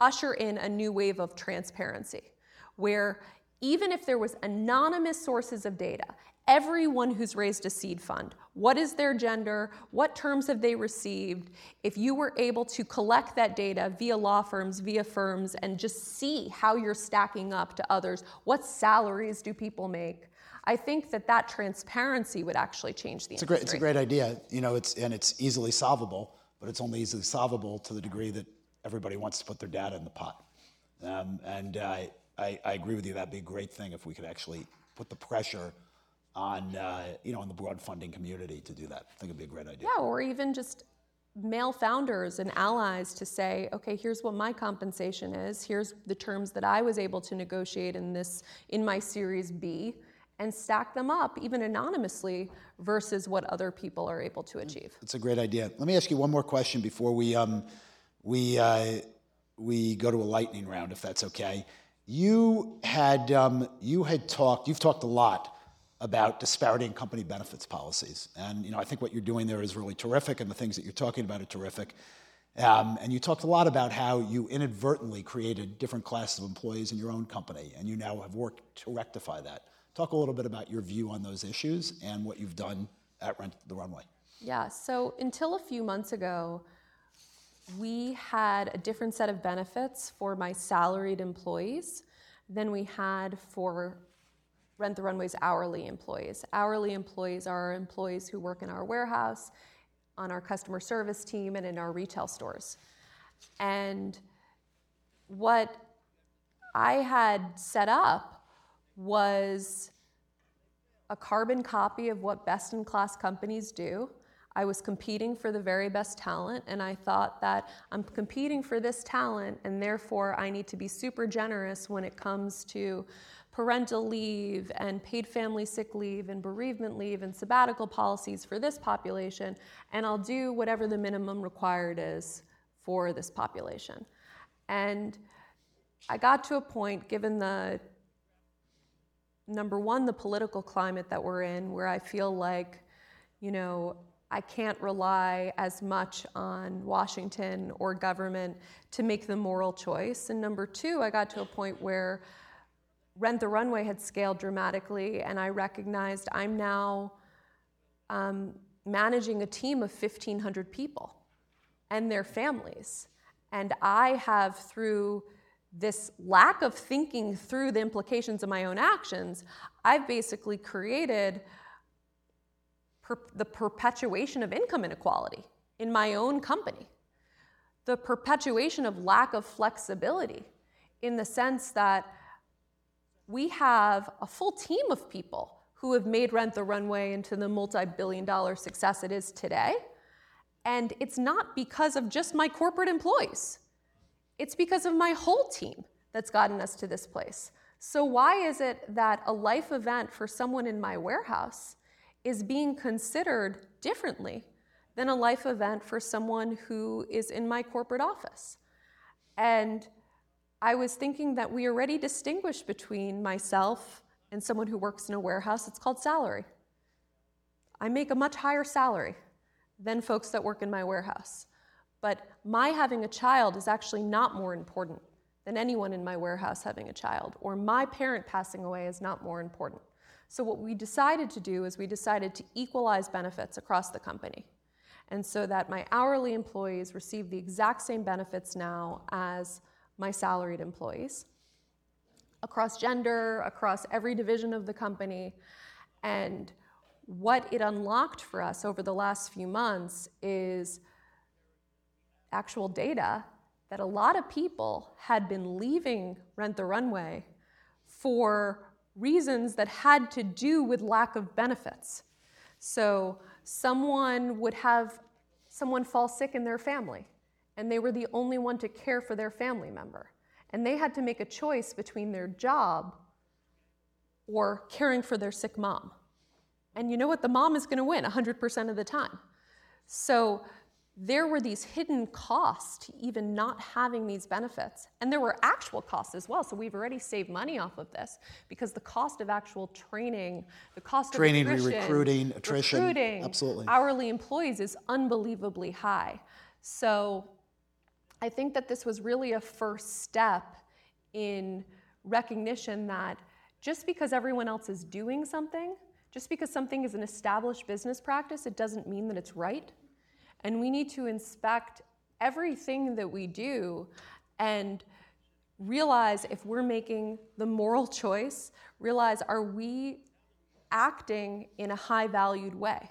usher in a new wave of transparency where even if there was anonymous sources of data everyone who's raised a seed fund. What is their gender? What terms have they received? If you were able to collect that data via law firms via firms and just see how you're stacking up to others what salaries do people make i think that that transparency would actually change the It's a industry great, it's a great idea, you know, it's, and it's easily solvable, but it's only easily solvable to the degree that everybody wants to put their data in the pot. Um, and I, I, I agree with you, that'd be a great thing if we could actually put the pressure on, uh, you know, on the broad funding community to do that. I think it'd be a great idea. Yeah, or even just male founders and allies to say, okay, here's what my compensation is. Here's the terms that I was able to negotiate in this in my Series B, and stack them up even anonymously versus what other people are able to achieve. It's a great idea. Let me ask you one more question before we um, we uh, we go to a lightning round, if that's okay. You had um, you had talked. You've talked a lot about disparity in company benefits policies, and you know I think what you're doing there is really terrific, and the things that you're talking about are terrific. Um, and you talked a lot about how you inadvertently created different classes of employees in your own company, and you now have worked to rectify that. Talk a little bit about your view on those issues and what you've done at Rent the Runway. Yeah, so until a few months ago, we had a different set of benefits for my salaried employees than we had for Rent the Runway's hourly employees. Hourly employees are employees who work in our warehouse on our customer service team and in our retail stores. And what I had set up was a carbon copy of what best in class companies do. I was competing for the very best talent, and I thought that I'm competing for this talent, and therefore I need to be super generous when it comes to parental leave and paid family sick leave and bereavement leave and sabbatical policies for this population, and I'll do whatever the minimum required is for this population. And I got to a point, given the number one, the political climate that we're in, where I feel like, you know, I can't rely as much on Washington or government to make the moral choice. And number two, I got to a point where Rent the Runway had scaled dramatically, and I recognized I'm now um, managing a team of 1,500 people and their families. And I have, through this lack of thinking through the implications of my own actions, I've basically created per- the perpetuation of income inequality in my own company, the perpetuation of lack of flexibility in the sense that we have a full team of people who have made Rent the Runway into the multi billion dollar success it is today. And it's not because of just my corporate employees, it's because of my whole team that's gotten us to this place. So, why is it that a life event for someone in my warehouse is being considered differently than a life event for someone who is in my corporate office? And I was thinking that we already distinguish between myself and someone who works in a warehouse. It's called salary. I make a much higher salary than folks that work in my warehouse. But my having a child is actually not more important than anyone in my warehouse having a child, or my parent passing away is not more important. So, what we decided to do is we decided to equalize benefits across the company. And so that my hourly employees receive the exact same benefits now as my salaried employees across gender, across every division of the company. And what it unlocked for us over the last few months is actual data that a lot of people had been leaving Rent the Runway for reasons that had to do with lack of benefits. So, someone would have someone fall sick in their family and they were the only one to care for their family member. And they had to make a choice between their job or caring for their sick mom. And you know what? The mom is going to win 100% of the time. So there were these hidden costs to even not having these benefits. And there were actual costs as well. So we've already saved money off of this because the cost of actual training, the cost training, of training, recruiting, attrition, recruiting, absolutely. hourly employees is unbelievably high. So I think that this was really a first step in recognition that just because everyone else is doing something, just because something is an established business practice, it doesn't mean that it's right. And we need to inspect everything that we do and realize if we're making the moral choice, realize are we acting in a high valued way?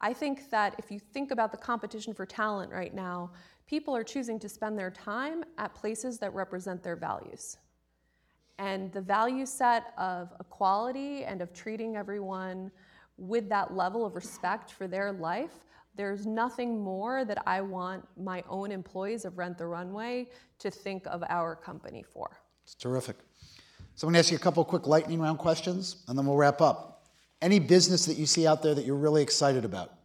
I think that if you think about the competition for talent right now, people are choosing to spend their time at places that represent their values. And the value set of equality and of treating everyone with that level of respect for their life, there's nothing more that I want my own employees of Rent the Runway to think of our company for. It's terrific. So I'm going to ask you a couple quick lightning round questions, and then we'll wrap up. Any business that you see out there that you're really excited about?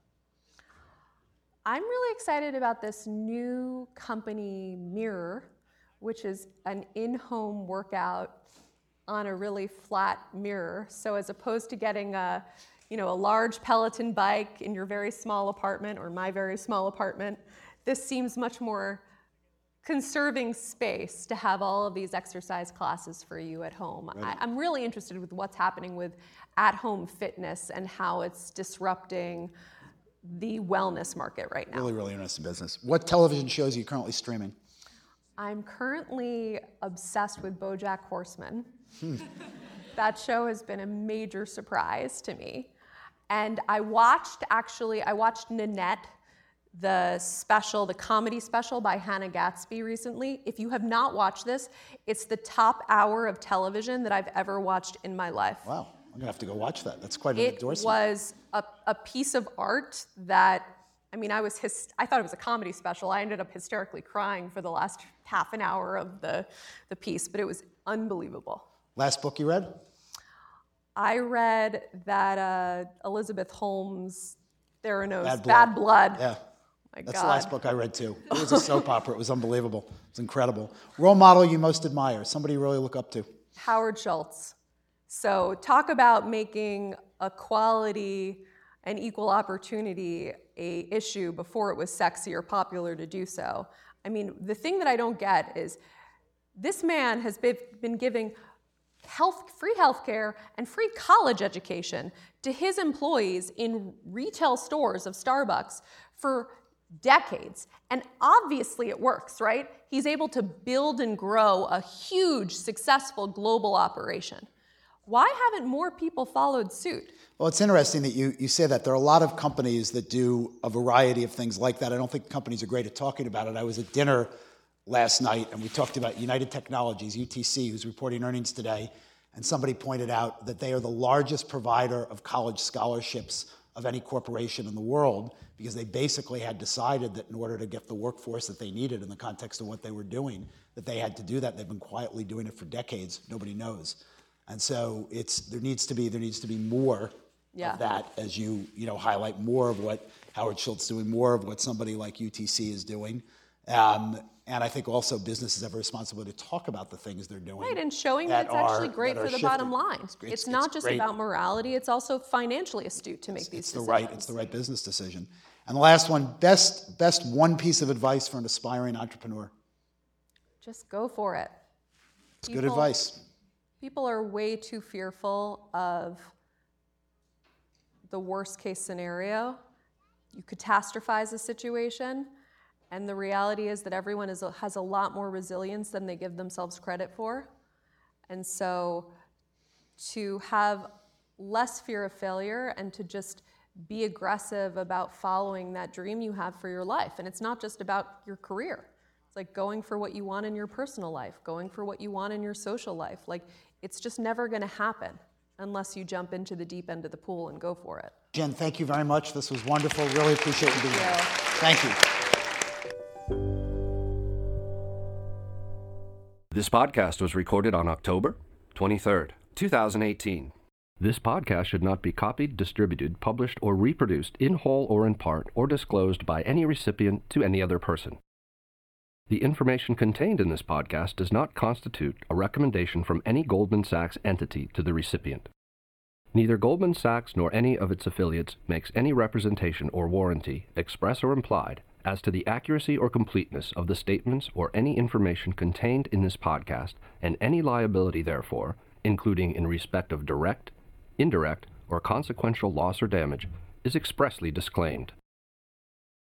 I'm really excited about this new company, Mirror, which is an in home workout on a really flat mirror. So, as opposed to getting a you know, a large Peloton bike in your very small apartment or my very small apartment, this seems much more conserving space to have all of these exercise classes for you at home. Right. I, am really interested with what's happening with at home fitness and how it's disrupting the wellness market right now. Really, really interesting business. What television shows are you currently streaming? I'm currently obsessed with Bojack Horseman. Hmm. that show has been a major surprise to me. And I watched, actually, I watched Nanette the special, the comedy special by Hannah Gadsby recently. If you have not watched this, it's the top hour of television that I've ever watched in my life. Wow, I'm gonna have to go watch that. That's quite an It endorsement. It was a, a piece of art that, I mean, I was hys- I thought it was a comedy special. I ended up hysterically crying for the last half an hour of the, the piece, but it was unbelievable. Last book you read? I read that uh, Elizabeth Holmes, Theranos, Bad Bad Blood. Blood. Yeah. My That's God. the last book I read too. It was a soap opera. It was unbelievable. It was incredible. Role model you most admire? Somebody you really look up to? Howard Schultz. So, talk about making equality and equal opportunity a issue before it was sexy or popular to do so. I mean, the thing that I don't get is this man has been, giving health, free healthcare and free college education to his employees in retail stores of Starbucks for decades. And obviously it works, right? He's able to build and grow a huge, successful global operation. Why haven't more people followed suit? Well, it's interesting that you, you say that. There are a lot of companies that do a variety of things like that. I don't think companies are great at talking about it. I was at dinner last night and we talked about United Technologies, UTC, who's reporting earnings today. And somebody pointed out that they are the largest provider of college scholarships of any corporation in the world because they basically had decided that in order to get the workforce that they needed in the context of what they were doing, that they had to do that. They've been quietly doing it for decades. Nobody knows. And so it's there needs to be there needs to be more Yeah. of that as you you know highlight more of what Howard Schultz is doing, more of what somebody like UTC is doing. Um, and I think also businesses have a responsibility to talk about the things they're doing. Right, and showing that, that it's actually are- great for the bottom line. It's, It's- it's not just great. about morality, it's also financially astute to make these it's the decisions. right it's the right business decision. And the last one, best best one piece of advice for an aspiring entrepreneur. Just go for it. It's good advice. People are way too fearful of the worst case scenario. You catastrophize a situation, and the reality is that everyone is, has a lot more resilience than they give themselves credit for. And so to have less fear of failure and to just be aggressive about following that dream you have for your life. And it's not just about your career. It's like going for what you want in your personal life, going for what you want in your social life. Like it's just never going to happen unless you jump into the deep end of the pool and go for it. Jen, thank you very much. This was wonderful. Really appreciate you being here. Thank you. This podcast was recorded on October 23rd, 2018. This podcast should not be copied, distributed, published, or reproduced in whole or in part, or disclosed by any recipient to any other person. The information contained in this podcast does not constitute a recommendation from any Goldman Sachs entity to the recipient. Neither Goldman Sachs nor any of its affiliates makes any representation or warranty, express or implied, as to the accuracy or completeness of the statements or any information contained in this podcast, and any liability therefore, including in respect of direct, indirect, or consequential loss or damage, is expressly disclaimed.